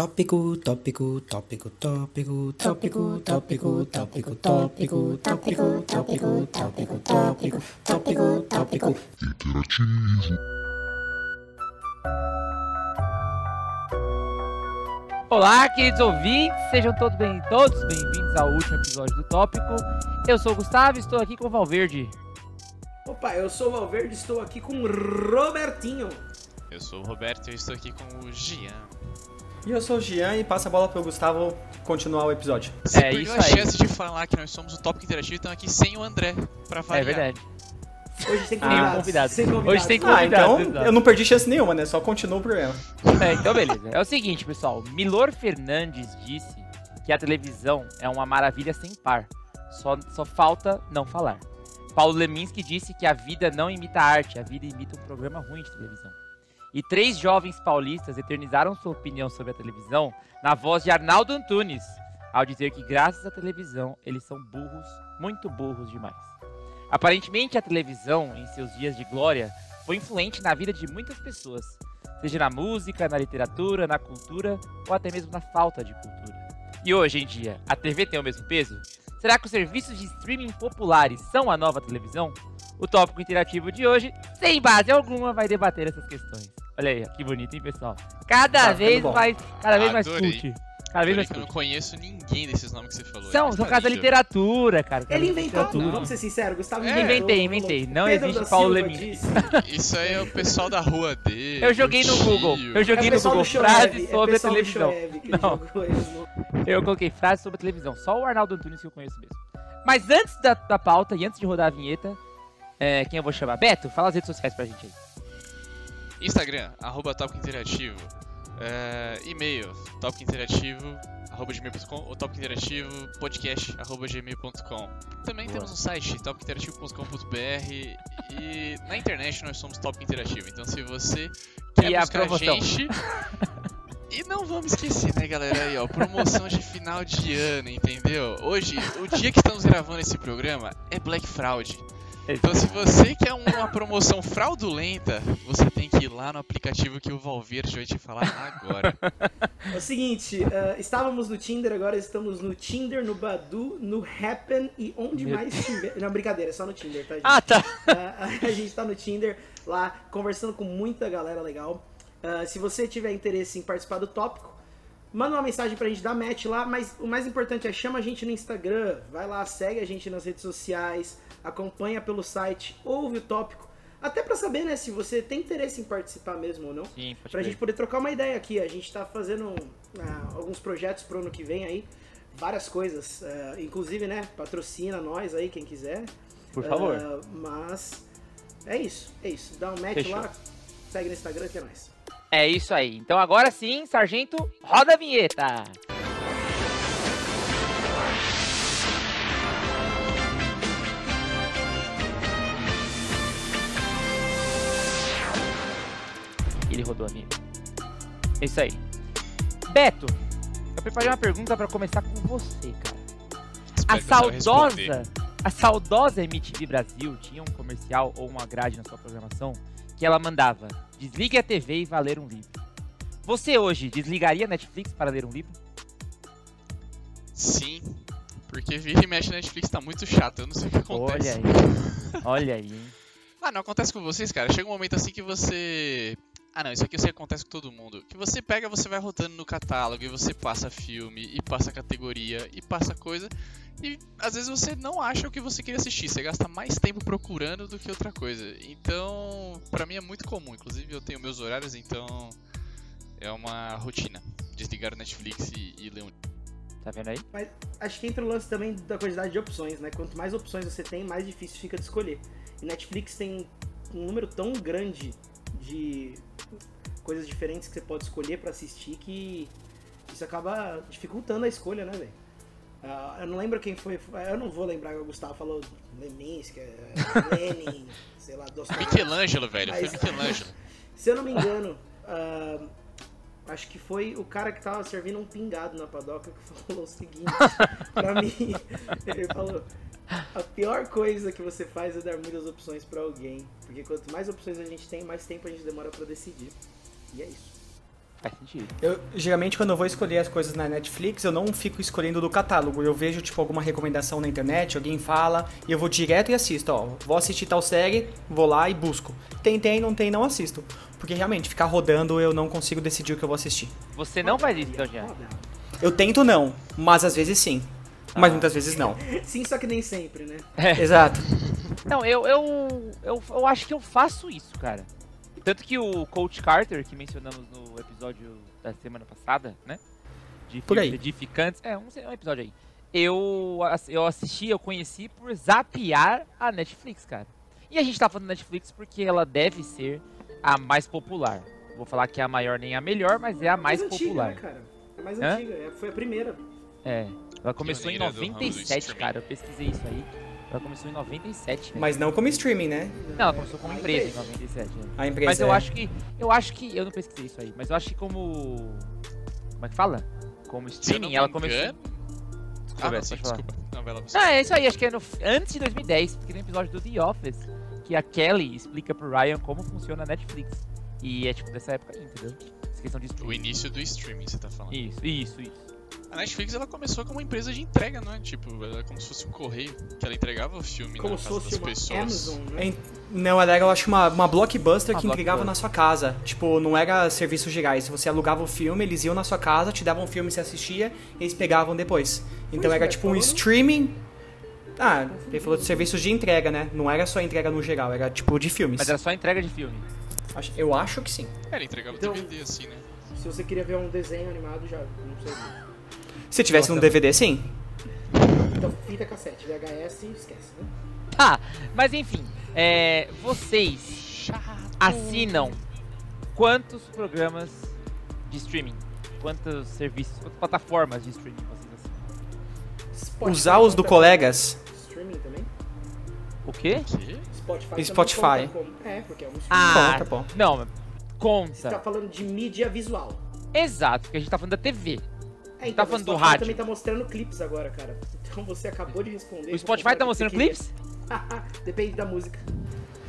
Tópico, tópico, tópico, tópico, tópico, tópico, tópico, tópico, tópico, tópico, tópico, tópico, tópico, tópico. Interativo. Olá, queridos ouvintes, sejam todos bem, todos bem-vindos ao último episódio do Tópico. Eu sou o Gustavo e estou aqui com o Valverde. Opa, eu sou o Valverde, estou aqui com o Robertinho. Eu sou o Roberto e estou aqui com o Gian. E eu sou o Gian e passa a bola pro Gustavo continuar o episódio. Você É perdeu isso a aí. chance de falar que nós somos o Tópico Interativo e estamos aqui sem o André, pra É variar. verdade. Hoje tem Tem um convidados. convidado. Sem convidados. Hoje tem Ah, convidado. então exato. eu não perdi chance nenhuma, né? Só continua o programa. É, então beleza. É o seguinte, pessoal. Milor Fernandes disse que a televisão é uma maravilha sem par. Só, só falta não falar. Paulo Leminski disse que a vida não imita a arte, a vida imita um programa ruim de televisão. E três jovens paulistas eternizaram sua opinião sobre a televisão na voz de Arnaldo Antunes, ao dizer que graças à televisão eles são burros, muito burros demais. Aparentemente a televisão, em seus dias de glória, foi influente na vida de muitas pessoas, seja na música, na literatura, na cultura ou até mesmo na falta de cultura. E hoje em dia, a TV tem o mesmo peso? Será que os serviços de streaming populares são a nova televisão? O tópico interativo de hoje, sem base alguma, vai debater essas questões. Olha aí, que bonito, hein, pessoal? Cada Tá vez bom. mais, cada vez mais cult. Cada vez mais que eu não cult. conheço ninguém desses nomes que você falou. São, são casa da literatura, cara. Ele inventou, literatura. vamos ser sinceros, Gustavo É. Inventei, inventei. Não Pedro existe Paulo disse. Isso aí é o pessoal da rua dele. Eu joguei no meu Google. tio. Eu É joguei o no Google frases é sobre a televisão. Não. no- Eu coloquei frases sobre televisão. Só o Arnaldo Antunes que eu conheço mesmo. Mas antes da, da pauta e antes de rodar a vinheta, é, quem eu vou chamar? Beto, fala as redes sociais pra gente aí. Instagram, arroba Tópico Interativo. É, e-mail, tópico interativo, arroba gmail.com ou tópico interativo, podcast, arroba gmail.com. Também Boa. temos um site, topicointerativo.com.br e na internet nós somos Tópico Interativo. Então se você quer E a buscar a promoção? gente... E não vamos esquecer, né, galera? Aí, ó, promoção de final de ano, entendeu? Hoje, o dia que estamos gravando esse programa é Black Fraud. Então, se você quer uma promoção fraudulenta, você tem que ir lá no aplicativo que o Valverde vai te falar agora. É o seguinte, ah, estávamos no Tinder, agora estamos no Tinder, no Badu, no Happen e onde Meu mais tiver. Não, brincadeira, é só no Tinder, tá, gente? Ah, tá. Ah, a gente tá no Tinder lá, conversando com muita galera legal. Ah, se você tiver interesse em participar do tópico, manda uma mensagem pra gente dar match lá, mas o mais importante é chama a gente no Instagram, vai lá, segue a gente nas redes sociais, acompanha pelo site, ouve o tópico, até pra saber, né, se você tem interesse em participar mesmo ou não. Sim, pode Pra crer. gente poder trocar uma ideia aqui. A gente tá fazendo ah, alguns projetos pro ano que vem aí. Várias coisas. ah, inclusive, né? Patrocina nós aí, quem quiser. Por favor. Ah, mas é isso, é isso. Dá um match Fechou. lá, segue no Instagram que é nóis. É isso aí. Então agora sim, sargento, roda a vinheta. Ele rodou a vinheta. É isso aí. Beto, eu preparei uma pergunta pra começar com você, cara. A saudosa, a saudosa MTV Brasil tinha um comercial ou uma grade na sua programação que ela mandava: desligue a TV e vá ler um livro. Você hoje desligaria a Netflix para ler um livro? Sim, porque vira e mexe na Netflix tá muito chato, eu não sei o que acontece. Olha aí, olha aí. hein? Ah, não acontece com vocês, cara. Chega um momento assim que você. Ah, não, isso aqui eu sei que acontece com todo mundo. Que você pega, você vai rodando no catálogo e você passa filme, e passa categoria, e passa coisa. E às vezes você não acha o que você queria assistir. Você gasta mais tempo procurando do que outra coisa. Então, pra mim é muito comum. Inclusive, eu tenho meus horários, então. É uma rotina. Desligar o Netflix e, e ler um. Tá vendo aí? Mas acho que entra o lance também da quantidade de opções, né? Quanto mais opções você tem, mais difícil fica de escolher. E Netflix tem um número tão grande de coisas diferentes que você pode escolher pra assistir que isso acaba dificultando a escolha, né, velho? Ah, eu não lembro quem foi. Eu não vou lembrar que o Gustavo falou Leminski, é, Lenin, sei lá, Dostoiévski. Michelangelo, velho. Foi Mas- Michelangelo. Se eu não me engano, ah, acho que foi o cara que tava servindo um pingado na padoca que falou o seguinte pra mim. Ele falou: A pior coisa que você faz é dar muitas opções pra alguém. Porque quanto mais opções a gente tem, mais tempo a gente demora pra decidir. E é isso. Faz sentido. Eu, geralmente, quando eu vou escolher as coisas na Netflix, eu não fico escolhendo do catálogo. Eu vejo, tipo, alguma recomendação na internet, alguém fala, e eu vou direto e assisto, ó. Vou assistir tal série, vou lá e busco. Tem, tem, não tem, não assisto. Porque, realmente, ficar rodando, eu não consigo decidir o que eu vou assistir. Você não faz isso, então, Jean? Eu tento não, mas às vezes sim. Mas muitas vezes não. Sim, só que nem sempre, né? Exato. Não, eu, eu, eu, eu acho que eu faço isso, cara. Tanto que o Coach Carter, que mencionamos no episódio da semana passada, né? De Por aí. edificantes. É, um, um episódio aí. Eu, eu assisti, eu conheci por zapear a Netflix, cara. E a gente tá falando da Netflix porque ela deve ser a mais popular. Vou falar que é a maior nem a melhor, mas é a mais antiga, popular. né, cara? É mais Hã? antiga, é, foi a primeira. É. Ela começou em Pioneira do ramo do 97, streaming. cara. Eu pesquisei isso aí. Ela começou em 97, velho. Mas não como streaming, né? Não, ela começou como A empresa em empresa. 97. é. A empresa. Mas eu é. acho que. Eu acho que. Eu não pesquisei isso aí, mas eu acho que como. Como é que fala? Como streaming, ela começou. engano- Desculpa, Ah, falar. desculpa. Não, vai lá você. Não, é isso aí, acho que é no, antes de 2010, porque tem um episódio do The Office que a Kelly explica pro Ryan como funciona a Netflix. E é tipo dessa época aí, entendeu? Essa questão de O streaming. início do streaming, você tá falando. Isso, isso, isso. A Netflix ela começou como uma empresa de entrega, não é? Tipo, ela é como se fosse um correio, que ela entregava o filme Como na se casa fosse das uma pessoas. Amazon, né? Em- Não, ela era, eu acho, uma, uma blockbuster Uma que entregava na sua casa. Tipo, não era serviços gerais. Você alugava o filme, eles iam na sua casa, te davam um filme, você assistia, e eles pegavam depois. Então isso, era Beto, tipo um falando? streaming. Ah, ele falou de serviços de entrega, né? Não era só entrega no geral, era tipo de filmes. Mas era só entrega de filme. Eu acho que sim. É, ela entregava Então- DVD assim, né? Se você queria ver um desenho animado, já não ver. Se tivesse Nossa. no DVD, sim. Então, fita cassete, VHS, esquece, né? Tá, mas enfim, é, vocês assinam quantos programas de streaming? Quantos serviços, quantas plataformas de streaming vocês assinam? Spotify Usar os do colegas. Streaming também? O quê? Que? Spotify. Spotify. conta como- É, porque é um streaming. Ah, Conta, pô. não, Você conta. tá falando de mídia visual. Exato, porque a gente tá falando da TV. É, então, Tá o falando do Spotify rádio. também tá mostrando clipes agora, cara. Então você acabou de responder. O Spotify tá mostrando clipes? Depende da música.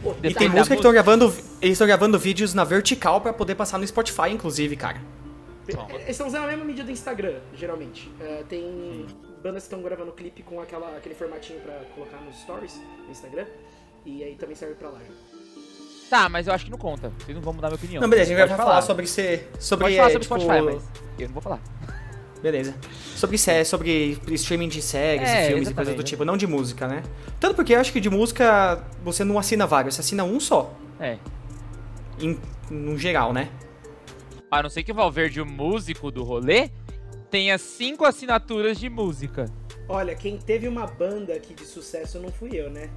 Pô, E Depende tem da música que estão gravando. Eles estão gravando vídeos na vertical pra poder passar no Spotify, inclusive, cara. Eles estão usando a mesma mídia do Instagram, geralmente. É, tem bandas que estão gravando clipe com aquela, aquele formatinho pra colocar nos stories no Instagram. E aí também serve pra lá. já. Tá, mas eu acho que não conta. Vocês não vão mudar minha opinião. Não, beleza, a gente vai falar sobre ser. Sobre, Pode falar é, sobre tipo, Spotify, mas eu não vou falar. Beleza. Sobre, sé- sobre streaming de séries É, e filmes e coisas do tipo, não de música, né? Tanto porque eu acho que de música você não assina vários, você assina um só. É. Em, no geral, né? A não ser que o Valverde, o músico do rolê, tenha cinco assinaturas de música. Olha, quem teve uma banda aqui de sucesso não fui eu, né?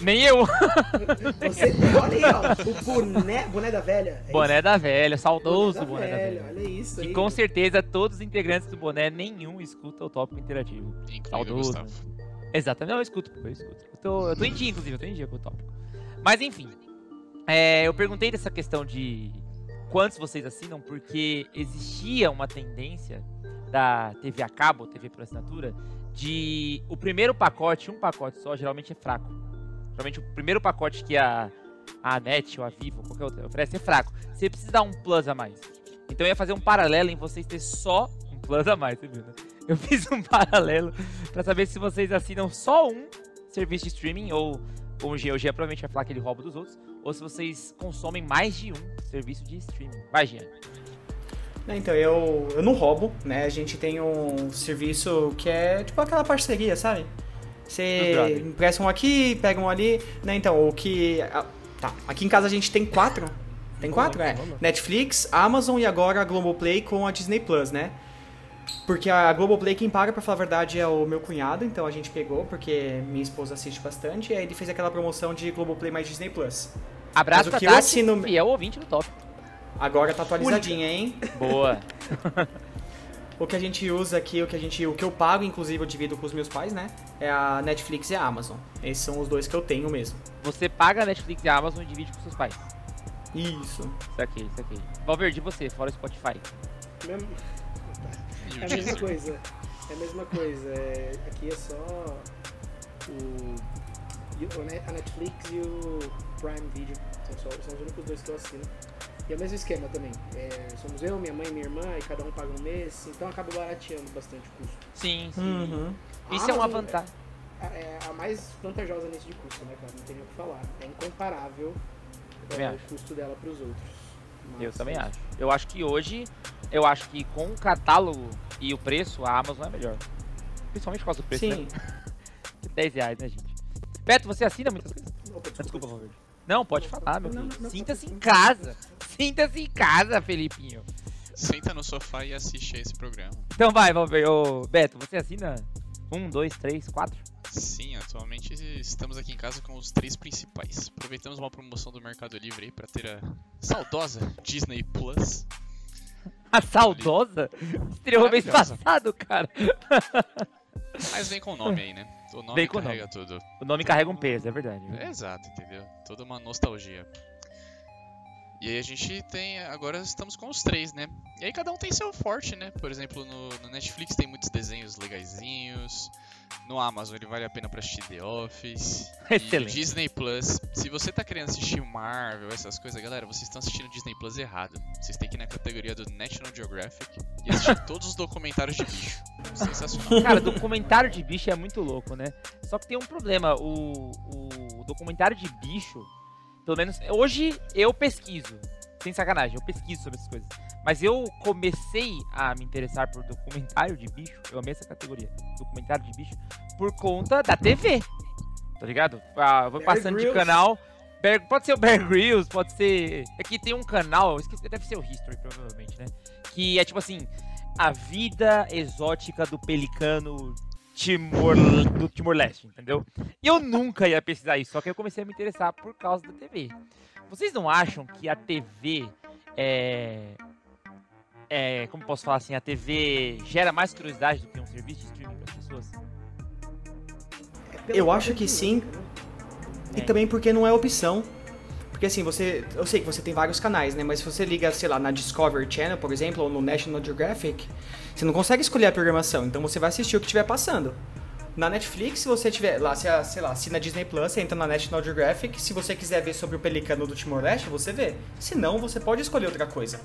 Nem eu. Você, olha aí, ó, o boné, boné da velha. é Boné da velha, isso? saudoso boné da velha. Olha isso aí. E com certeza todos os integrantes do boné, nenhum escuta o tópico interativo. Saudoso. Gustavo. Exatamente, não, eu escuto, eu escuto. Eu tô, eu tô em dia, inclusive, eu tô em dia com o tópico. Mas enfim, é, eu perguntei dessa questão de quantos vocês assinam, porque existia uma tendência da TV a cabo, TV por assinatura, de o primeiro pacote, um pacote só, geralmente é fraco. Geralmente o primeiro pacote que a, a NET ou a Vivo, qualquer outra, oferece é fraco. Você precisa dar um plus a mais. Então eu ia fazer um paralelo em vocês ter só um plus a mais, viu, né? Eu fiz um paralelo pra saber se vocês assinam só um serviço de streaming, ou o G, o G provavelmente vai falar que ele rouba dos outros, ou se vocês consomem mais de um serviço de streaming. Vai, Jean. Então, eu, eu não roubo, né? A gente tem um serviço que é tipo aquela parceria, sabe? Você empresta um aqui, pega um ali, né? Então, o que. Tá, aqui em casa a gente tem quatro. Tem quatro? É. Netflix, Amazon e agora a Globoplay com a Disney Plus, né? Porque a Globoplay quem paga, pra falar a verdade, é o meu cunhado, então a gente pegou, porque minha esposa assiste bastante, e aí ele fez aquela promoção de Globoplay mais Disney Plus. Abraço Mas o pra que eu Tati, assino- fiel ouvinte do top. Agora tá atualizadinha, hein? Boa. O que a gente usa aqui, o que a gente, o que eu pago, inclusive eu divido com os meus pais, né? É a Netflix e a Amazon. Esses são os dois que eu tenho mesmo. Você paga a Netflix e a Amazon e divide com seus pais. Isso. Isso aqui, isso aqui. Valverde, e você, fora o Spotify. Mesmo- É a mesma coisa. É a mesma coisa. É, aqui é só o, e a Netflix e o Prime Video. São, só, são os únicos dois que eu assino. E é o mesmo esquema também. É, somos eu, minha mãe, minha irmã, e cada um paga um mês, então acaba barateando bastante o custo. Sim, sim. Uhum. Isso é uma Amazon vantagem. É, é a mais vantajosa nisso de custo, né, cara? Não tem nem o que falar. É incomparável é, o custo dela pros outros. Eu Mas- também acho. Eu acho que hoje, eu acho que com o catálogo e o preço, a Amazon é melhor. Principalmente por causa do preço, Sim. né? 10 reais, né, gente? Beto, você assina muitas coisas? Opa, Ah, Desculpa, Valverde. Não, pode falar, meu Não, filho. Sinta-se em casa. Sinta-se em casa, Felipinho. Senta no sofá e assiste a esse programa. Então vai, Valverde. Ô, Beto, você assina um, dois, três, quatro? Sim, atualmente estamos aqui em casa com os três principais. Aproveitamos uma promoção do Mercado Livre aí pra ter a saudosa Disney Plus. A saudosa? Estreou mês passado, cara. Mas vem com o nome aí, né? O nome Vem carrega tudo. O nome carrega um peso, é verdade. É, exato, entendeu? Toda uma nostalgia. E aí a gente tem. Agora estamos com os três, né? E aí cada um tem seu forte, né? Por exemplo, no, no Netflix tem muitos desenhos legaisinhos. No Amazon ele vale a pena pra assistir The Office. E Excelente. Disney Plus, se você tá querendo assistir Marvel, essas coisas, galera, vocês estão assistindo Disney Plus errado. Vocês têm que ir na categoria do National Geographic e assistir todos os documentários de bicho. Sensacional. Cara, documentário de bicho é muito louco, né? Só que tem um problema. O, o documentário de bicho, pelo menos hoje eu pesquiso. Sem sacanagem, eu pesquiso sobre essas coisas. Mas eu comecei a me interessar por documentário de bicho. Eu amei essa categoria. Documentário de bicho. Por conta da TV. Tá ligado? Ah, vou passando de canal. Bear- pode ser o Bear Grylls, pode ser. Aqui tem um canal, esqueci, deve ser o History, provavelmente, né? Que é tipo assim: a vida exótica do pelicano Timor, do Timor-Leste, entendeu? E eu nunca ia pesquisar isso, só que eu comecei a me interessar por causa da TV. Vocês não acham que a TV é. É, como posso falar assim, a TV gera mais curiosidade do que um serviço de streaming para as pessoas? Eu acho que sim. E É. também porque não é opção. Porque assim, você. Eu sei que você tem vários canais, né? Mas se você liga, sei lá, na Discovery Channel, por exemplo, ou no National Geographic, você não consegue escolher a programação. Então você vai assistir o que estiver passando. Na Netflix, se você tiver lá, se sei lá, se na Disney Plus, você entra na National Geographic, se você quiser ver sobre o pelicano do Timor-Leste, você vê. Se não, você pode escolher outra coisa.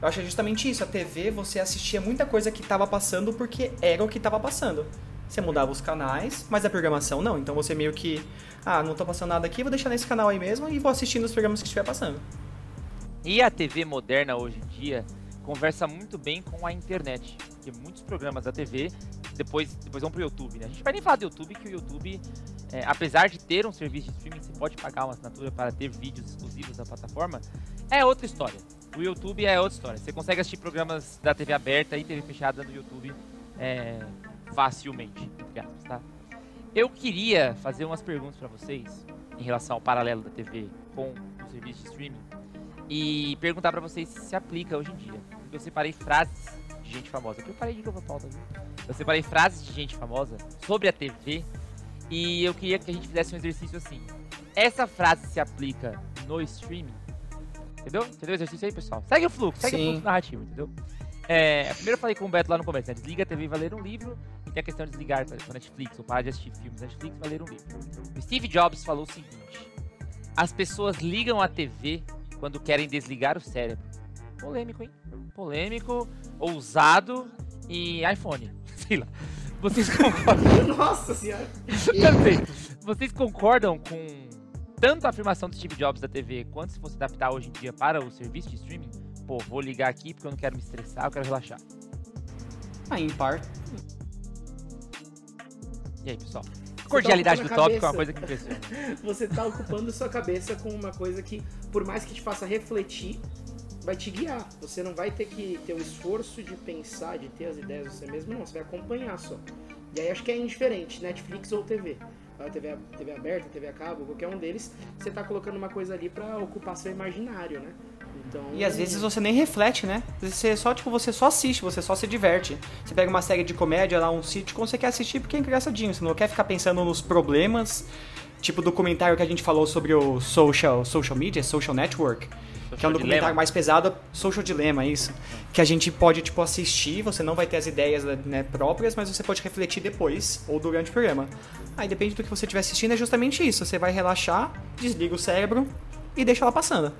Eu acho é justamente isso, a TV você assistia muita coisa que estava passando porque era o que estava passando. Você mudava os canais, mas a programação não. Então você meio que, ah, não tô passando nada aqui, vou deixar nesse canal aí mesmo e vou assistindo os programas que estiver passando. E a TV moderna hoje em dia conversa muito bem com a internet. Porque muitos programas da TV depois, depois vão pro YouTube, né? A gente vai nem falar do YouTube, que o YouTube, é, apesar de ter um serviço de streaming, você pode pagar uma assinatura para ter vídeos exclusivos da plataforma, é outra história. O YouTube é outra história. Você consegue assistir programas da TV aberta e TV fechada no YouTube é, facilmente, tá? Eu queria fazer umas perguntas para vocês em relação ao paralelo da TV com o serviço de streaming e perguntar pra vocês se se aplica hoje em dia. Eu separei frases de gente famosa. Aqui eu parei de novo a pauta, viu? Eu separei frases de gente famosa sobre a TV e eu queria que a gente fizesse um exercício assim. Essa frase se aplica no streaming? Entendeu? Entendeu o exercício aí, pessoal? Segue o fluxo, segue Sim. o fluxo narrativo, entendeu? É, primeiro eu falei com o Beto lá no começo, né? Desliga a TV e vai ler um livro. Tem a questão de desligar com a Netflix, ou parar de assistir filmes da Netflix vai ler um livro. O Steve Jobs falou o seguinte: As pessoas ligam a TV quando querem desligar o cérebro. Polêmico, hein? Polêmico, ousado e iPhone. Sei lá. Vocês concordam? Nossa senhora. Vocês concordam com tanto a afirmação do Steve Jobs da TV quanto se fosse adaptar hoje em dia para o serviço de streaming? Pô, vou ligar aqui porque eu não quero me estressar, eu quero relaxar. Ah, em parte. E aí, pessoal? Cordialidade do ocupando a tópico é uma coisa que impressiona. Você tá ocupando sua cabeça com uma coisa que, por mais que te faça refletir, vai te guiar. Você não vai ter que ter o esforço de pensar, de ter as ideias você mesmo, não. Você vai acompanhar só. E aí acho que é indiferente, Netflix ou TV. A TV, a- TV aberta, TV a cabo, qualquer um deles, você tá colocando uma coisa ali pra ocupar seu imaginário, né? Então, E às vezes você nem reflete, né? Você só, tipo, você só assiste, você só se diverte. Você pega uma série de comédia lá, um sitcom, você quer assistir porque é engraçadinho. Você não quer ficar pensando nos problemas. Tipo o documentário que a gente falou sobre o social, social media, social network. que é um documentário Dilema. mais pesado, Social Dilemma, isso. Que a gente pode, tipo, assistir, você não vai ter as ideias né, próprias, mas você pode refletir depois ou durante o programa. Aí depende do que você estiver assistindo, é justamente isso. Você vai relaxar, desliga o cérebro e deixa ela passando.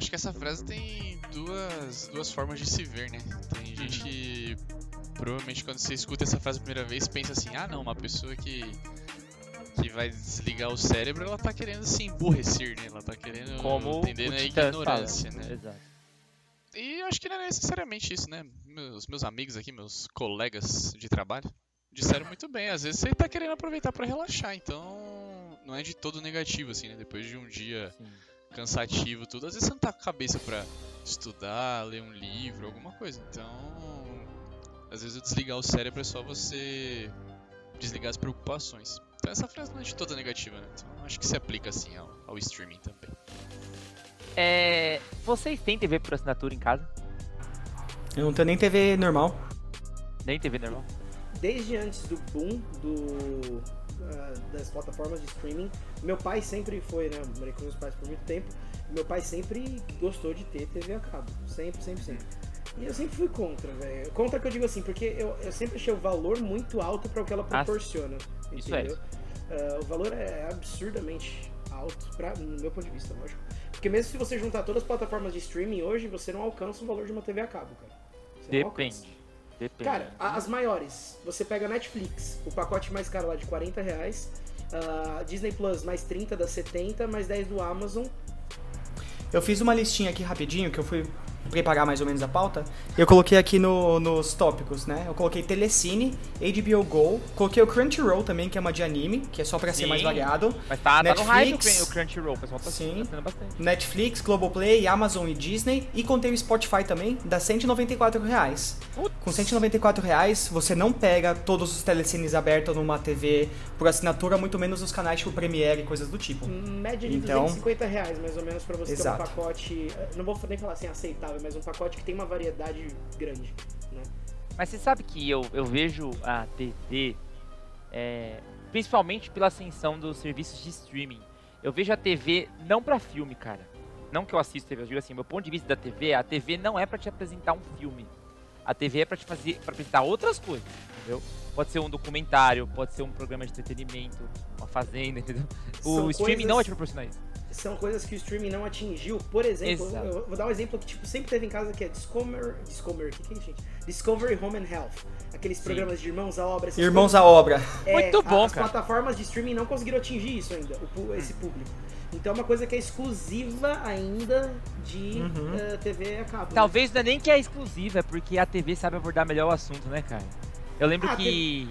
Acho que essa frase tem duas, duas formas de se ver, né? Tem gente que provavelmente quando você escuta essa frase a primeira vez pensa assim, ah não, uma pessoa que que vai desligar o cérebro, ela tá querendo se emburrecer, né? Ela tá querendo Como entender Titãs ignorância, fala. né? Exato. E eu acho que não é necessariamente isso, né? Meus, meus amigos aqui, meus colegas de trabalho, disseram muito bem. Às vezes você tá querendo aproveitar pra relaxar, então não é de todo negativo, assim, né? Depois de um dia Sim. Cansativo, tudo, às vezes você não tá com a cabeça pra estudar, ler um livro, alguma coisa. Então, às vezes desligar o cérebro é só você desligar as preocupações. Então essa frase não é de toda negativa, né? Então acho que se aplica assim ao, ao streaming também. É, vocês têm TV por assinatura em casa? Eu não tenho nem TV normal. Nem TV normal? Desde antes do boom do, ah, das plataformas de streaming, meu pai sempre foi, né? Eu morei com meus pais por muito tempo. Meu pai sempre gostou de ter TV a cabo. Sempre, sempre, sempre. E eu sempre fui contra, velho. Contra que eu digo assim, porque eu, eu sempre achei o valor muito alto para o que ela Ah, proporciona. é. entendeu? Ah, o valor é absurdamente alto, pra, no meu ponto de vista, lógico. Porque mesmo se você juntar todas as plataformas de streaming hoje, você não alcança o valor de uma TV a cabo, cara. Você. Depende. Depende. Cara, as maiores, você pega a Netflix, o pacote mais caro lá de 40 reais, ah, Disney Plus mais 30 das 70, mais 10 do Amazon. Eu fiz uma listinha aqui rapidinho, que eu fui preparar mais ou menos a pauta. Eu coloquei aqui no- nos tópicos, né? Eu coloquei Telecine, HBO Go, coloquei o Crunchyroll também, que é uma de anime, que é só pra ser Sim. mais variado. Mas tá, tá no hype o Netflix. Crun- o Crunchyroll, o pessoal tá Sim. bastante. Netflix, Globoplay, Amazon e Disney. E contei o Spotify também, dá 194 reais. Putz. Com 194 reais, você não pega todos os telecines abertos numa TV por assinatura, muito menos os canais tipo Premiere e coisas do tipo. Média de Então- 250 reais, mais ou menos, pra você ter Exato. um pacote. eh, Não vou nem falar assim aceitável, mas um pacote que tem uma variedade grande. Né? Mas você sabe que eu, eu vejo a TV, é, principalmente pela ascensão dos serviços de streaming. Eu vejo a TV não pra filme, cara. Não que eu assisto TV, eu digo assim, meu ponto de vista da TV, a TV não é pra te apresentar um filme. A TV é pra te fazer, para apresentar outras coisas, entendeu? Pode ser um documentário, pode ser um programa de entretenimento, uma fazenda, entendeu? O São streaming coisas- não vai te proporcionar isso. São coisas que o streaming não atingiu. Por exemplo, Exato. eu vou dar um exemplo que tipo, sempre teve em casa que é Discover. Discover, o que, que é gente? Discovery Home and Health. Aqueles programas de irmãos à obra. Irmãos coisas. à obra. É, Muito bom, as cara. plataformas de streaming não conseguiram atingir isso ainda, o esse público. Então é uma coisa que é exclusiva ainda de Uhum. eh, TV a cabo. né? Talvez não é nem que é exclusiva, é porque a TV sabe abordar melhor o assunto, né, cara? Eu lembro Ah, que.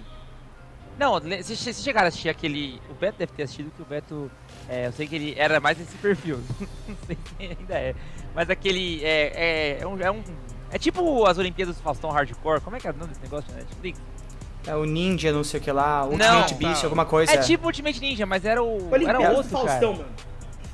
Não, vocês chegaram a assistir aquele. O Beto deve ter assistido, que o Beto. é, eu sei que ele era mais esse perfil. não sei se ainda é. Mas aquele. É, é, é, um, é um- é tipo as Olimpíadas do Faustão Hardcore. Como é que é o nome desse negócio na Netflix? É o Ninja, não sei o que lá, Ultimate Não. Beast, alguma coisa. É tipo Ultimate Ninja, mas era o. Era Olimpiadas outro, do Faustão, cara. mano.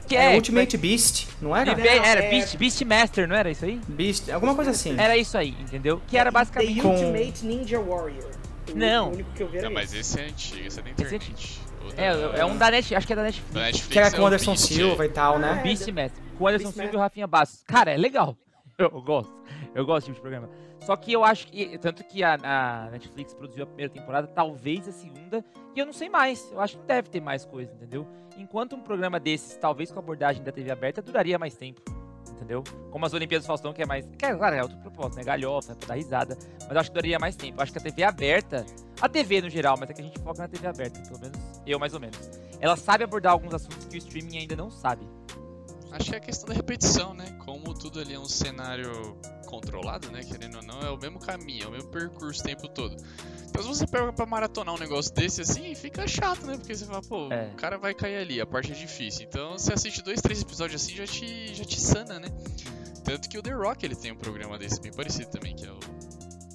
Que É, é, Ultimate Beast, não era? Não, era é- Beast, Beastmaster, não era isso aí? Beast, alguma coisa assim. Era isso aí, entendeu? Que era basicamente. The Com- Ultimate Ninja Warrior. Não. O único que eu vi era Não, mas esse. é antigo, esse é da Esse é internet. O da- É, é um da Net, acho que é da Netflix. da Netflix. Que era é com o Anderson Beast. Silva e tal, né? É. Beastmaster. Com o Anderson. Silva e o Rafinha Bastos. Cara, é legal. Eu gosto. Eu gosto desse tipo de programa. Só que eu acho que. Tanto que a, a Netflix produziu a primeira temporada, talvez a segunda. E eu não sei mais. Eu acho que deve ter mais coisa, entendeu? Enquanto um programa desses, talvez com a abordagem da TV aberta, duraria mais tempo. Entendeu? Como as Olimpíadas do Faustão, que é mais. Que, é, claro, é outro propósito, né? Galhofa, é pra dar risada. Mas eu acho que duraria mais tempo. Eu acho que a TV aberta. A TV no geral, mas é que a gente foca na TV aberta, pelo menos eu mais ou menos. Ela sabe abordar alguns assuntos que o streaming ainda não sabe. Acho que é a questão da repetição, né? Como tudo ali é um cenário controlado, né? Querendo ou não, é o mesmo caminho, é o mesmo percurso o tempo todo. Então se você pega pra maratonar um negócio desse assim, fica chato, né? Porque você fala, pô, É. o cara vai cair ali, a parte é difícil. Então você assiste dois, três episódios assim, já te, já te sana, né? Tanto que o The Rock ele tem um programa desse bem parecido também, que é o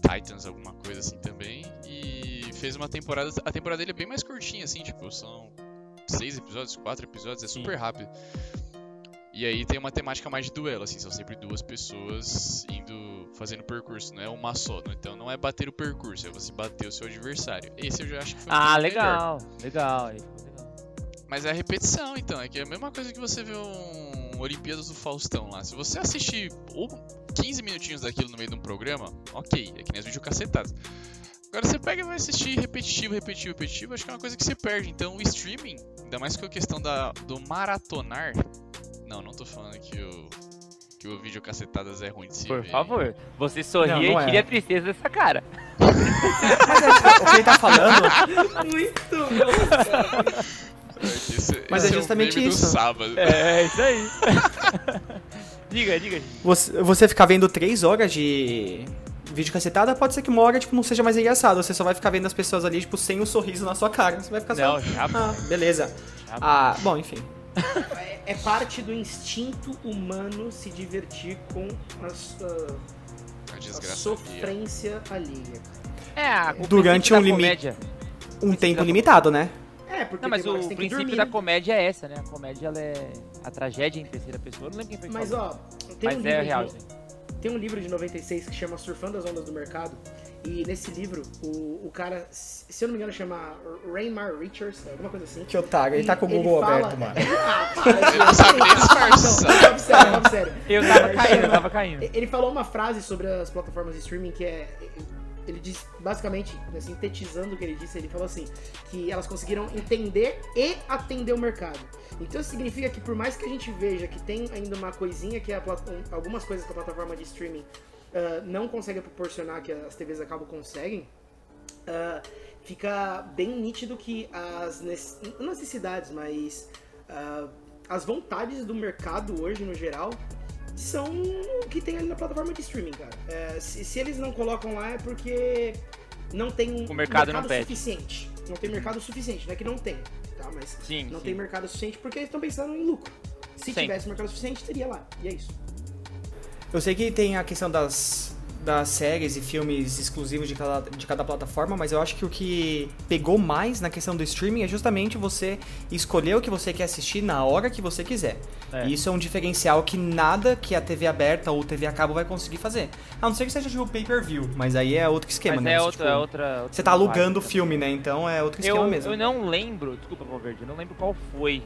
Titans, alguma coisa assim também. E fez uma temporada. A temporada dele é bem mais curtinha, assim, tipo, são seis episódios, quatro episódios, é Sim. super rápido. E aí tem uma temática mais de duelo, assim, são sempre duas pessoas indo fazendo percurso, não é uma só. não- Então não é bater o percurso, é você bater o seu adversário. Esse eu já acho que foi Ah, melhor. legal. Legal. aí legal. Mas é a repetição, então. É que é a mesma coisa que você vê um Olimpíadas do Faustão lá. Se você assistir ou 15 minutinhos daquilo no meio de um programa, ok, é que nem as videocacetadas. Agora você pega e vai assistir repetitivo, repetitivo, repetitivo, acho que é uma coisa que você perde. Então o streaming, ainda mais com a questão da, do maratonar. Não, não tô falando que o que o vídeo cacetadas é ruim de se Por ver. favor. Você sorria Não, não e é. queria a tristeza dessa cara. Mas é, o que ele tá falando Muito bom, cara. Esse, Mas esse é justamente o meme isso. Do sábado. É, isso aí. diga, diga. Você, você ficar vendo três horas de vídeo cacetada, pode ser que uma hora, tipo, não seja mais engraçado. Você só vai ficar vendo as pessoas ali, tipo, sem um sorriso na sua cara. Você vai ficar Não, só... já. Ah, beleza. já- Ah, bom, enfim. É, é parte do instinto humano se divertir com a, sua- A a sofrência alheia. É, a, Durante um limite. Um tempo limitado, né? É, porque Não, mas tem o princípio da comédia é essa, né? A comédia, ela é a tragédia em terceira pessoa. Não lembro quem foi que Mas falou. ó, tem Mas um, é livro real, de, tem um livro de 96 que chama Surfando as Ondas do Mercado. E nesse livro, o, o cara, se eu não me engano, chama Raymar Richards, alguma coisa assim. Que otário, ele tá com o Ele Google fala- aberto, mano. ah, para, Ele não nem disfarçar. Sério. Eu tava É, caindo, eu tava caindo. Ele falou uma frase sobre as plataformas de streaming que é. Ele diz, basicamente, né, sintetizando o que ele disse, ele falou assim: que elas conseguiram entender e atender o mercado. Então isso significa que por mais que a gente veja que tem ainda uma coisinha que a plat- um, algumas coisas que a plataforma de streaming ah, não consegue proporcionar que as TVs a cabo conseguem, ah, fica bem nítido que as nece- não necessidades, mas ah, as vontades do mercado hoje no geral são o que tem ali na plataforma de streaming, cara. É, se, se eles não colocam lá é porque não tem O mercado não pede. suficiente. Não tem mercado suficiente, não é que não tem, tá? Mas Sim, não sim. tem mercado suficiente porque eles estão pensando em lucro. Se Sempre. tivesse mercado suficiente, teria lá. E é isso. Eu sei que tem a questão das, das séries e filmes exclusivos de cada, de cada plataforma, mas eu acho que o que pegou mais na questão do streaming é justamente você escolher o que você quer assistir na hora que você quiser. É. E isso é um diferencial que nada que a TV aberta ou TV a cabo vai conseguir fazer. A não ser que seja tipo pay-per-view, mas aí é outro esquema, Mas né? é Você, outra, tipo, é outra, Você tá alugando o filme, né? Então é outro esquema Eu, mesmo. eu não lembro, desculpa, Valverde, eu não lembro qual foi.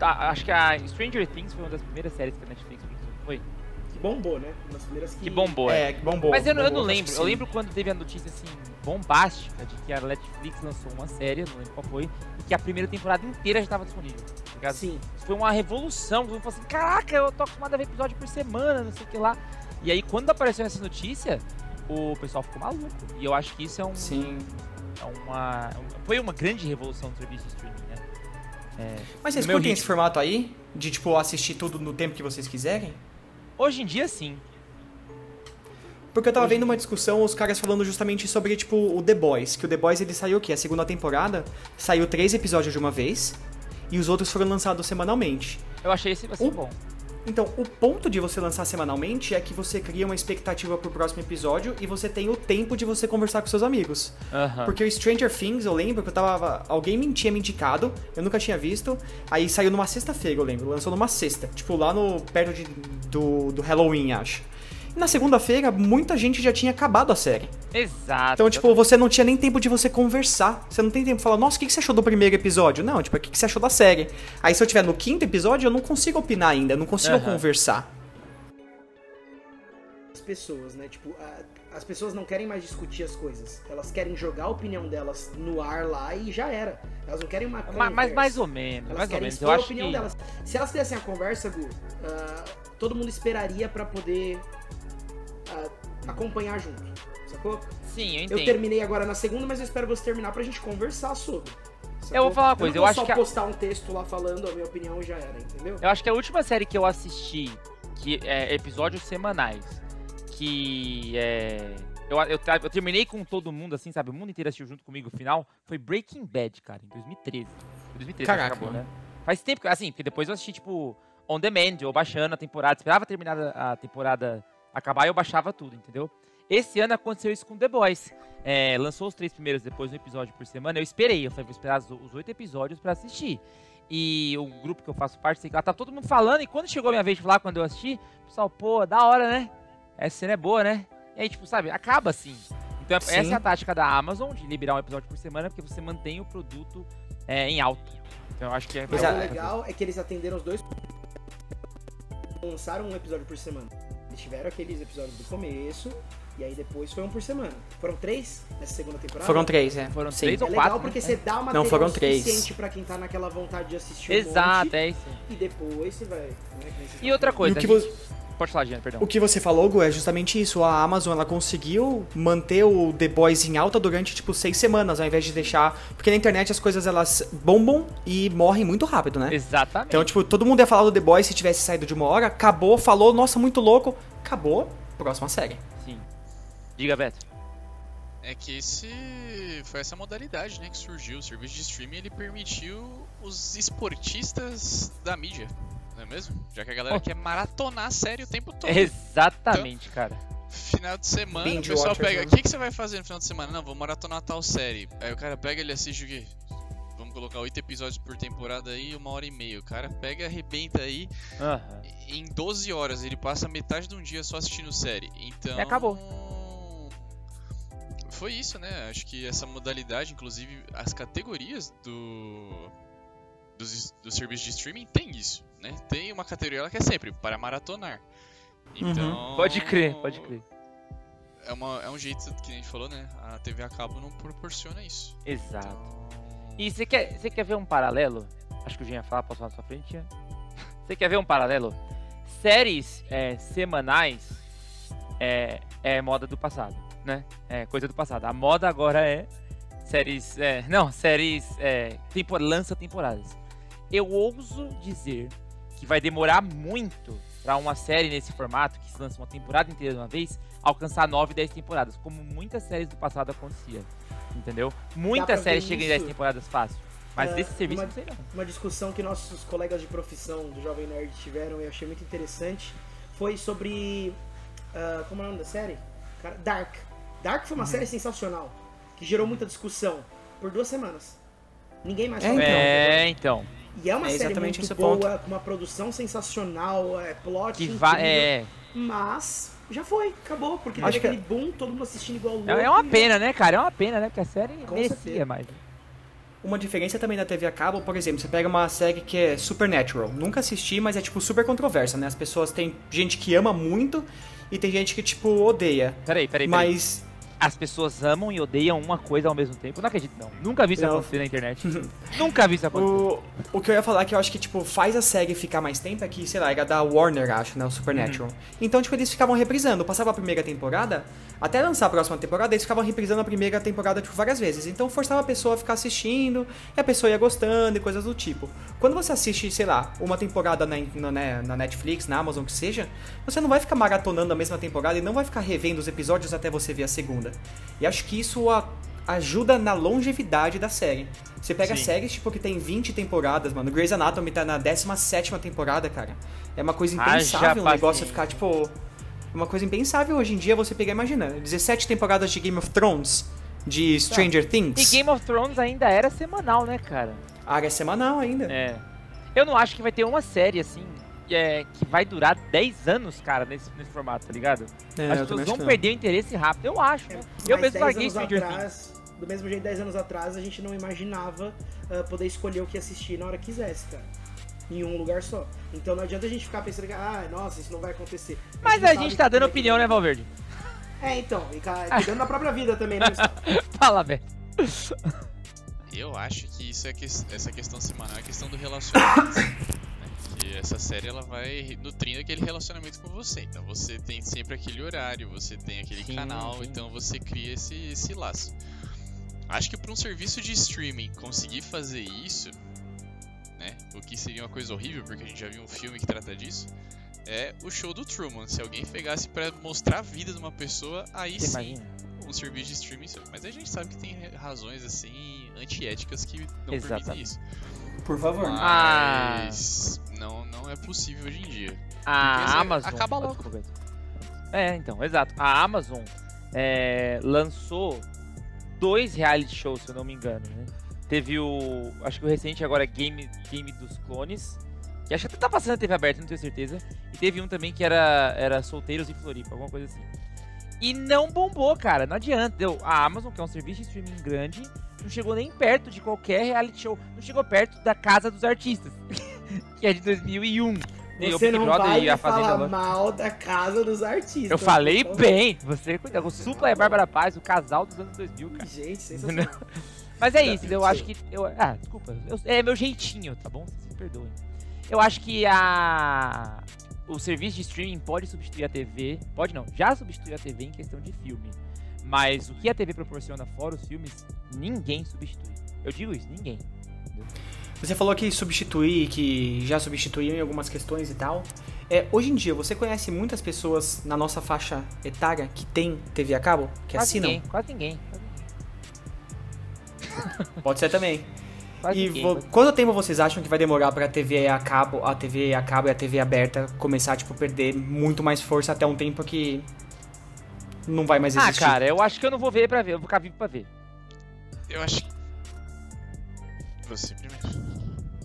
Tá, acho que a Stranger Things foi uma das primeiras séries que a Netflix produziu, foi? Que bombou, né? Uma das primeiras que. Que bombou, é. É, que bombou. Mas eu, não- eu não bombou, lembro. Eu lembro quando teve a notícia assim, bombástica, de que a Netflix lançou uma série, não lembro qual foi, e que a primeira temporada inteira já estava disponível. tá ligado? Sim. Isso foi uma revolução. Todo mundo falou assim: caraca, eu tô acostumado a ver episódio por semana, não sei o que lá. E aí, quando apareceu essa notícia, o pessoal ficou maluco. E eu acho que isso é um. Sim. é uma, foi uma grande revolução do serviço de streaming, né? É, Mas vocês curtem ritmo. esse formato aí? De, tipo, assistir tudo no tempo que vocês quiserem? Hoje em dia, sim. Porque eu tava vendo uma discussão, os caras falando justamente sobre, tipo, o The Boys. Que o The Boys, ele saiu o quê? A segunda temporada saiu três episódios de uma vez. E os outros foram lançados semanalmente. Eu achei esse assim bom. Então, o ponto de você lançar semanalmente é que você cria uma expectativa pro próximo episódio e você tem o tempo de você conversar com seus amigos. Aham. Porque o Stranger Things, eu lembro que eu tava. Alguém tinha me indicado, eu nunca tinha visto. Aí saiu numa sexta-feira, eu lembro. Lançou numa sexta. Tipo, lá no. perto de, do, do Halloween, acho. E na segunda-feira, muita gente já tinha acabado a série. Exato. Então, tipo, você não tinha nem tempo de você conversar. Você não tem tempo de falar, nossa, o que que você achou do primeiro episódio? Não, tipo, o que que você achou da série? Aí se eu tiver no quinto episódio, eu não consigo opinar ainda, eu não consigo Aham. conversar. As pessoas, né? Tipo, a- as pessoas não querem mais discutir as coisas. Elas querem jogar a opinião delas no ar lá e já era. Elas não querem uma Ma- conversa. Mas mais ou menos, Elas mais ou querem menos. expor Eu a acho opinião que. delas. Se elas fizessem a conversa, Gu, ah, todo mundo esperaria pra poder acompanhar junto. Sacou? Sim, eu Eu entendo. terminei agora na segunda, mas eu espero você terminar pra gente conversar sobre. sacou? Eu vou falar uma coisa, não eu vou acho só que a- postar um texto lá falando a minha opinião e já era, entendeu? Eu acho que a última série que eu assisti, que é episódios semanais, que é. Eu, eu, eu terminei com todo mundo, assim, sabe? O mundo inteiro assistiu junto comigo o final. Foi Breaking Bad, cara, em 2013. Foi 2013 que Caraca, acabou, né? Faz tempo, que- assim, porque depois eu assisti, tipo, on demand, ou baixando a temporada. Esperava terminar a temporada acabar e eu baixava tudo, entendeu? Esse ano aconteceu isso com The Boys. É, lançou os três primeiros, depois um episódio por semana. Eu esperei, eu falei, vou esperar os oito episódios pra assistir. E o grupo que eu faço parte, sei lá, tá todo mundo falando. E quando chegou a minha vez de falar, quando eu assisti, o pessoal, pô, da hora, né? Essa cena é boa, né? E aí, tipo, sabe, acaba assim. Então, Sim. essa é a tática da Amazon, de liberar um episódio por semana, porque você mantém o produto é, em alta. Então, eu acho que é. Mas o legal é que eles atenderam os dois. Lançaram um episódio por semana. Eles tiveram aqueles episódios do começo, e aí depois foi um por semana. Foram três nessa segunda temporada? Foram três, é. Foram três É ou legal quatro. porque né? você dá uma Não, foram três. suficiente pra quem tá naquela vontade de assistir um Exato, monte, é isso. e depois você vai. né, E outra falaram. coisa, E o que gente- vo- pode falar, Jean, perdão. O que você falou, Gu, é justamente isso. A Amazon ela conseguiu manter o The Boys em alta durante tipo seis semanas, ao invés de deixar. Porque na internet as coisas elas bombam e morrem muito rápido, né? Exatamente. Então, tipo, todo mundo ia falar do The Boys se tivesse saído de uma hora, acabou, falou, nossa, muito louco, acabou, próxima série. Sim. Diga, Beto. É que esse foi essa modalidade, né, que surgiu. O serviço de streaming ele permitiu os esportistas da mídia, não é mesmo? Já que a galera Oh. quer maratonar a série o tempo todo. Exatamente, cara. Final de semana, Binge o pessoal pega. né? O que, que você vai fazer no final de semana? Não, vou maratonar tal série. Aí o cara pega, ele assiste o quê? Vamos colocar oito episódios por temporada aí, uma hora e meia. O cara pega, arrebenta aí. Aham. Em 12 horas, ele passa metade de um dia só assistindo série. Então. E acabou. Foi isso, né? Acho que essa modalidade, inclusive as categorias do. Dos, do serviço de streaming tem isso, né? Tem uma categoria lá que é sempre para maratonar. Então. Pode crer, pode crer. É, uma, é um jeito que a gente falou, né? A TV a cabo não proporciona isso. Exato. Então, E você quer, você quer ver um paralelo? Acho que o Jean ia falar, posso falar na sua frente? Você quer ver um paralelo? Séries é, semanais é, é moda do passado, né? É coisa do passado. A moda agora é séries. É, não, séries. É, tempo, lança temporadas. Eu ouso dizer que vai demorar muito pra uma série nesse formato, que se lança uma temporada inteira de uma vez, alcançar 9, 10 temporadas, como muitas séries do passado acontecia. Entendeu? Muitas séries chegam em 10 isso. temporadas fácil. Mas É, desse serviço uma- não sei não. uma discussão que nossos colegas de profissão do Jovem Nerd tiveram e eu achei muito interessante foi sobre. ah, como é o nome da série? Cara, Dark. Dark Uhum. foi uma série sensacional que gerou muita discussão por duas semanas. Ninguém mais É, falou. então. É, então. E é uma É série muito boa, ponto. com uma produção sensacional, é, plot Que incrível, vai. É, mas já foi, acabou, porque Acho teve que- aquele boom, todo mundo assistindo igual louco. é, é uma pena, né, cara? É uma pena, né? Porque a série Com merecia certeza. mais. Uma diferença também da TV a cabo, por exemplo, você pega uma série que é Supernatural. Nunca assisti, mas é tipo super controversa, né? As pessoas tem gente que ama muito e tem gente que tipo odeia. Peraí, peraí, peraí. Mas As pessoas amam e odeiam uma coisa ao mesmo tempo. Não acredito, não. Nunca vi isso Não. acontecer na internet. Nunca vi isso acontecer. o, o que eu ia falar é que eu acho que tipo faz a série ficar mais tempo é que, sei lá, era da Warner, acho, né, o Supernatural. Então, tipo, eles ficavam reprisando, passava a primeira temporada, até lançar a próxima temporada, eles ficavam reprisando a primeira temporada tipo várias vezes. Então, forçava a pessoa a ficar assistindo, e a pessoa ia gostando e coisas do tipo. Quando você assiste, sei lá, uma temporada na, na, né, na Netflix, na Amazon, que seja, você não vai ficar maratonando a mesma temporada e não vai ficar revendo os episódios até você ver a segunda. E acho que isso a- ajuda na longevidade da série. Você pega Sim. séries, tipo, que tem 20 temporadas, mano. Grey's Anatomy tá na 17ª temporada, cara. É uma coisa Haja impensável o negócio paciência. ficar, tipo... Uma coisa impensável hoje em dia você pegar e imaginar. 17 temporadas de Game of Thrones, de Stranger E Things. Game of Thrones ainda era semanal, né, cara? A área é semanal ainda. É. Eu não acho que vai ter uma série assim. Que, é, que vai durar 10 anos, cara, nesse, nesse formato, tá ligado? É, As eu pessoas vão perder o interesse rápido, eu acho, né? Eu Mas mesmo 10 larguei Things. atrás, do mesmo jeito, 10 anos atrás, a gente não imaginava ah, poder escolher o que assistir na hora que quisesse, cara. Em um lugar só. Então não adianta a gente ficar pensando que, ah, nossa, isso não vai acontecer. Mas a gente tá dando é que- opinião, né, Valverde? É, então, e cuidando da própria vida também, né? Fala, velho. Eu acho que isso é que, essa questão semanal é questão do relacionamento. essa série ela vai nutrindo aquele relacionamento com você. Então você tem sempre aquele horário, você tem aquele Sim, canal, sim. então você cria esse, esse laço. Acho que para um serviço de streaming conseguir fazer isso, né? O que seria uma coisa horrível, porque a gente já viu um filme que trata disso. É o show do Truman. Se alguém pegasse pra mostrar a vida de uma pessoa, aí Você sim imagina? um serviço de streaming. sim. Mas a gente sabe que tem razões assim antiéticas que não Exatamente. permitem isso. Por favor. Ah. Mas não, não é possível hoje em dia. A Amazon. acaba Ah, logo. É, então, exato. A Amazon é, lançou dois reality shows, se eu não me engano, né? Teve o. Acho que o recente agora é Game, Game dos Clones. Que acho que até tá passando na TV aberta, não tenho certeza. E teve um também que era, era Solteiros em Floripa, alguma coisa assim. E não bombou, cara. Não adianta. Deu, a Amazon, que é um serviço de streaming grande, não chegou nem perto de qualquer reality show. Não chegou perto da Casa dos Artistas, que é de 2001. Tem o Você não Brother vai e a falar mal da casa dos artistas. Eu falei favor. bem. Você cuida. O Supla e a Bárbara Paz, o casal dos anos 2000, cara. Gente, sensacional. Mas é isso, eu acho que. Eu, ah, desculpa. eu- é meu jeitinho, tá bom? Vocês me perdoem. Eu acho que a. o serviço de streaming pode substituir a TV, pode não, já substituiu a TV em questão de filme. Mas o que a TV proporciona fora os filmes, ninguém substitui. Eu digo isso, ninguém. Você falou que substituir, que já substituiu em algumas questões e tal. É, hoje em dia, você conhece muitas pessoas na nossa faixa etária que tem TV a cabo? Que quase assinam? ninguém, quase ninguém. Pode ser também. Quase E ninguém, quase- quanto tempo vocês acham que vai demorar pra TV a cabo, a TV a cabo e a TV aberta começar tipo perder muito mais força até um tempo que não vai mais Ah, existir? cara, eu acho que eu não vou ver pra ver, eu vou ficar vivo pra ver. Eu acho que. Você primeiro.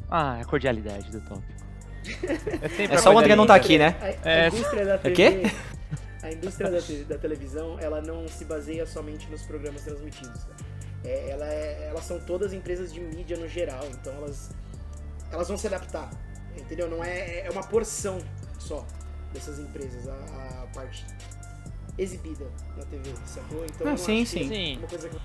Ah, a cordialidade do tópico. É, É a só o André não tá aqui, né? A, a É. indústria da O TV, quê? a indústria da, te- da televisão, ela não se baseia somente nos programas transmitidos. cara. É, ela é- elas são todas empresas de mídia no geral, então elas, elas vão se adaptar, entendeu? Não é, é uma porção só dessas empresas, a, a parte exibida na TV, sacou? Então Ah, sim, sim. é Sim. uma coisa que-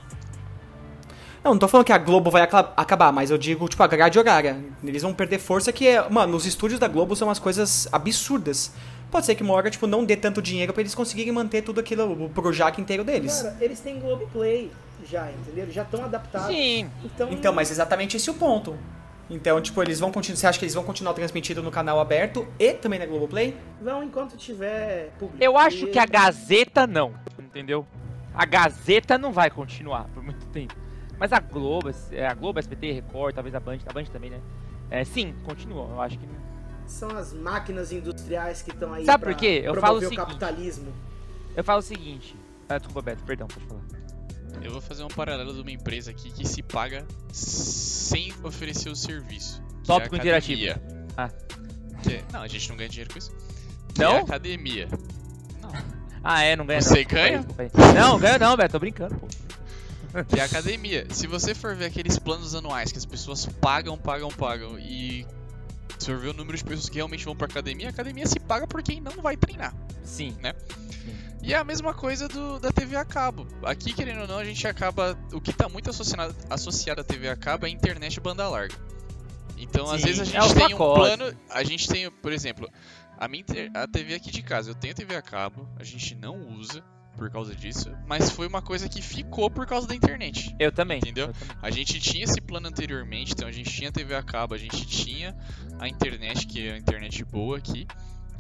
Não, não tô falando que a Globo vai acabar, mas eu digo, tipo, a grade horária. Eles vão perder força que é. Mano, os estúdios da Globo são umas coisas absurdas. Pode ser que uma hora, tipo, não dê tanto dinheiro pra eles conseguirem manter tudo aquilo, o Projac inteiro deles. Cara, eles têm Globoplay já, entendeu? Já estão adaptados. Sim, Então, Então, mas exatamente esse é o ponto. Então, tipo, eles vão continuar. Você acha que eles vão continuar transmitindo no canal aberto e também na Globoplay? vão enquanto tiver público. eu acho que a Gazeta não, entendeu? A Gazeta não vai continuar por muito tempo. Mas a Globo, é, a Globo, SBT, Record, talvez a Band, a Band também, né? É, sim, continua. Eu acho que não- São as máquinas industriais que estão aí Sabe pra por quê? Eu falo o o seguinte. capitalismo. Eu falo o seguinte. Ah, desculpa, Beto, perdão, pode falar. Eu vou fazer um paralelo de uma empresa aqui que se paga sem oferecer o serviço. é Tópico interativo. Ah. É- Não, a gente não ganha dinheiro com isso. Que Não? É academia. Ah, é, não ganha Você não. Ganha? Não, ganho não, Beto, tô brincando, pô. Que é a academia. Se você for ver aqueles planos anuais que as pessoas pagam, pagam, pagam e se for ver o número de pessoas que realmente vão pra academia, a academia se paga por quem não vai treinar. Sim. E é a mesma coisa do, da TV a cabo. Aqui, querendo ou não, a gente acaba. O que tá muito associado, associado à TV a cabo é a internet banda larga. Então, às Sim, vezes a é gente os tem um plano. A gente tem, por exemplo, a, minha a TV aqui de casa. Eu tenho TV a cabo, a gente não usa por causa disso, mas foi uma coisa que ficou por causa da internet. Eu também. Entendeu? eu também. A gente tinha esse plano anteriormente, então a gente tinha TV a cabo, a gente tinha a internet, que é a internet boa aqui.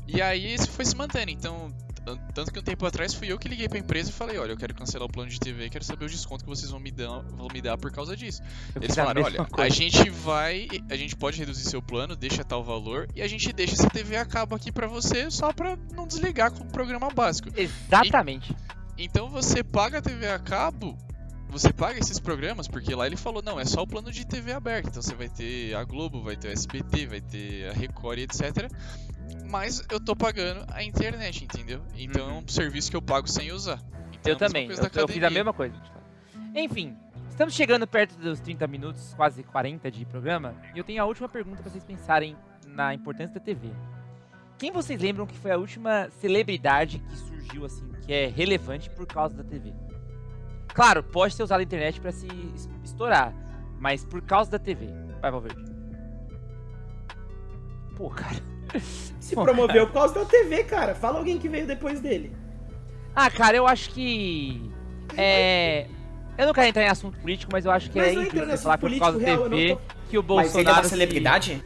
E aí isso foi se mantendo. Então, tan- tanto que um tempo atrás fui eu que liguei pra empresa e falei, olha, eu quero cancelar o plano de TV, quero saber o desconto que vocês vão me dar, vão me dar por causa disso. Eu Eles a falaram, mesma olha, a coisa. gente vai, a gente pode reduzir seu plano, deixa tal valor e a gente deixa essa TV a cabo aqui pra você só pra não desligar com o programa básico. Exatamente. Então você paga a TV a cabo, você paga esses programas, porque lá ele falou, não, é só o plano de TV aberta. Então você vai ter a Globo, vai ter o SBT, vai ter a Record e etc. Mas eu tô pagando a internet, entendeu? Então é um serviço que eu pago sem usar. Então, Eu também. Eu, eu fiz a mesma coisa. Enfim, estamos chegando perto dos 30 minutos, quase 40 de programa. E eu tenho a última pergunta para vocês pensarem na importância da TV. Quem vocês lembram que foi a última celebridade que surgiu assim, que é relevante por causa da TV? Claro, pode ter usado a internet para se es- estourar, mas por causa da TV. Vai, Valverde. Pô, cara. Se Pô, promoveu por causa da TV, cara. Fala alguém que veio depois dele. Ah, cara, eu acho que. É. Eu não quero entrar em assunto político, mas eu acho que Mas é não incrível falar que por causa da político real, eu TV não que o Mas Bolsonaro. ele é uma se- celebridade?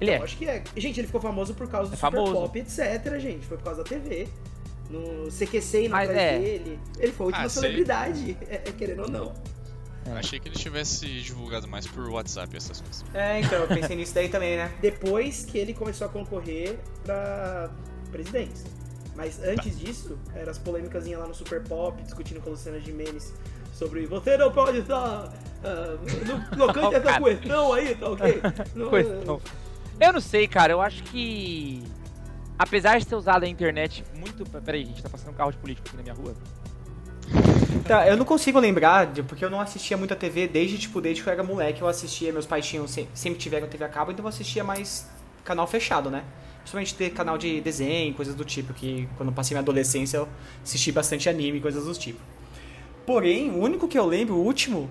Ele é. Eu acho que é. Gente, ele ficou famoso por causa do É Super famoso. Pop, etc, gente. Foi por causa da TV. No CQC Mas atrás é. dele. Ele foi a última Ah, celebridade, é, é, querendo ou não. Achei que ele tivesse divulgado mais por WhatsApp essas coisas. É, então, eu pensei nisso daí também, né? Depois que ele começou a concorrer pra presidência. Mas antes disso, eram as polêmicas lá no Super Pop, discutindo com a Luciana Gimenez sobre você não pode estar. ah, não, não cante essa Cara. questão aí, tá ok? Não- Questão. Eu não sei, cara. Eu acho que. Apesar de ter usado a internet muito. Peraí, gente, tá passando um carro de político aqui na minha rua. Tá, eu não consigo lembrar, de- porque eu não assistia muito a TV desde, tipo, desde que eu era moleque, eu assistia, meus pais tinham, se- sempre tiveram TV a cabo, então eu assistia mais canal fechado, né? Principalmente ter canal de desenho, coisas do tipo, que quando eu passei minha adolescência eu assisti bastante anime, coisas do tipo. Porém, o único que eu lembro, o último,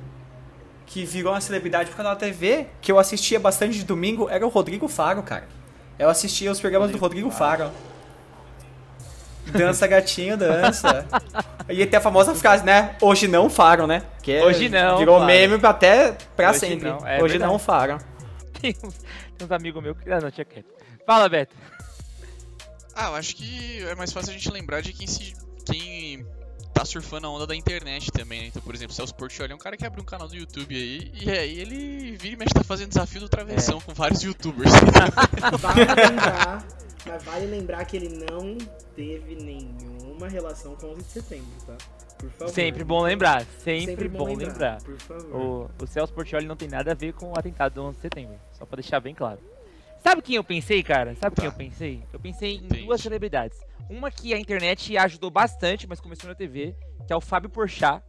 que virou uma celebridade por canal da TV, que eu assistia bastante de domingo, era o Rodrigo Faro, cara. Eu assistia os programas do Rodrigo Faro. Dança, gatinho, dança. E tem a famosa frase, né? Hoje não Faro, né? Que é- Hoje não, Virou Faro. meme até pra Hoje sempre. não, é Hoje verdade. não Faro. Tem uns, tem uns amigos meus que. Ah, não, tinha quieto. Fala, Beto. Ah, eu acho que é mais fácil a gente lembrar de quem se. quem tá surfando a onda da internet também, né? Então, por exemplo, o Celso Portioli é um cara que abriu um canal do YouTube aí, e aí ele vira e mexe tá fazendo desafio do travessão com vários youtubers. Vale lembrar, mas vale lembrar que ele não teve nenhuma relação com 11 de setembro, tá? Por favor. Sempre bom lembrar. Sempre, bom, lembrar. Por favor. O, o Celso Portioli não tem nada a ver com o atentado do 11 de setembro. Só pra deixar bem claro. Sabe quem eu pensei, cara? Sabe quem eu pensei? Eu pensei em Entendi. duas celebridades. Uma que a internet ajudou bastante, mas começou na TV, que é o Fábio Porchat.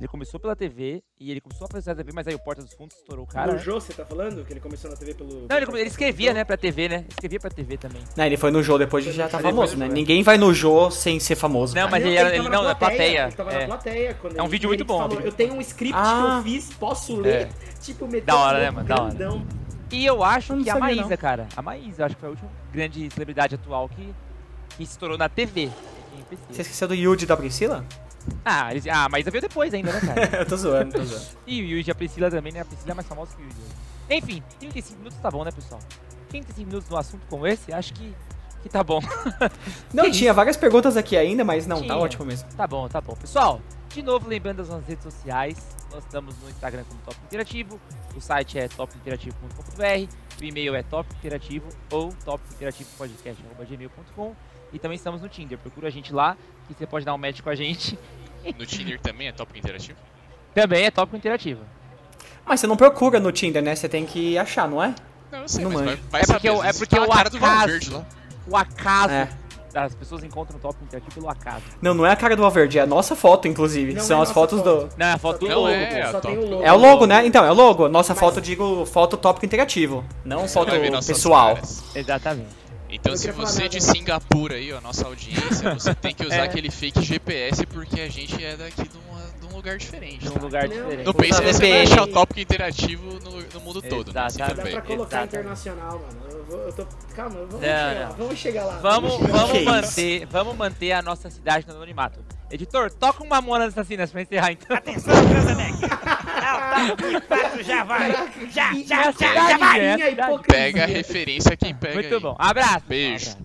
Ele começou pela TV e ele começou a fazer a TV, mas aí o Porta dos Fundos estourou o cara. no né? Jô, você tá falando? Que ele começou na TV pelo. Não, ele, ele escrevia, né, pra TV, né? Escrevia pra TV também. Não, ele foi no Jô depois de já tá famoso, né? É. Ninguém vai no Jô sem ser famoso. Não, cara. mas ele era- tava ele não, na plateia, Ele tava é. na plateia. Quando É um ele- vídeo ele muito bom, falou, eu tenho um script Ah. que eu fiz, posso ler. Tipo, meter Da hora, né, mano? Da hora. E eu acho Eu que a Maísa, não. cara. A Maísa, eu acho que foi a última grande celebridade atual que, que estourou na TV. Você esqueceu do Yudi da Priscila? Ah, eles, ah, a Maísa veio depois ainda, né, cara? eu tô zoando, tô zoando. e o Yuji a Priscila também, né? A Priscila é mais famosa que o Yuji. Enfim, 35 minutos tá bom, né, pessoal? 35 minutos num assunto como esse, acho que, que tá bom. Não, Que tinha várias perguntas aqui ainda, mas não, Tinha. tá ótimo mesmo. Tá bom, tá bom. Pessoal, de novo, lembrando das nossas redes sociais, nós estamos no Instagram como Top Interativo, o site é topinterativo.com.br, o e-mail é topinterativo ou topinterativopodcast.gmail.com e também estamos no Tinder, procura a gente lá, que você pode dar um match com a gente. No Tinder também é tópico interativo? Também é Tópico Interativo. Mas você não procura no Tinder, né? Você tem que achar, não é? Não, eu sei, Não mas vai, vai É saber. porque o- às é porque tá o cara do acaso-. O acaso, É. as pessoas encontram o Tópico Interativo pelo acaso. Não, não é a cara do Valverde, é a nossa foto, inclusive. Não São é as fotos foto. do. Não, é a foto do logo. é, Só a tem o logo. É o logo, né? Então, é o logo. Nossa Mas- foto, digo, foto tópico interativo. Não foto pessoal. Exatamente. Então, se você nada. de Singapura aí, ó, nossa audiência, você tem que usar É. aquele fake GPS porque a gente é daqui de, uma- de um lugar diferente. Num tá? lugar Não, diferente. Não pense que você vai achar o tópico interativo no, no mundo todo, né? Assim Exatamente. Dá também. pra colocar Exatamente. internacional, mano. Eu, vou, eu tô. Calma, vamos, Não, chegar, não. lá, vamos chegar lá. Vamos, vamos Que manter, vamos manter a nossa cidade no anonimato. Editor, toca uma Mamonas Assassinas pra encerrar então. Atenção, Transaneck! Não, tá, fato, já vai! Já, já, É já, já cidade, vai! Pega a referência quem pega Muito bom. Abraço. Beijo.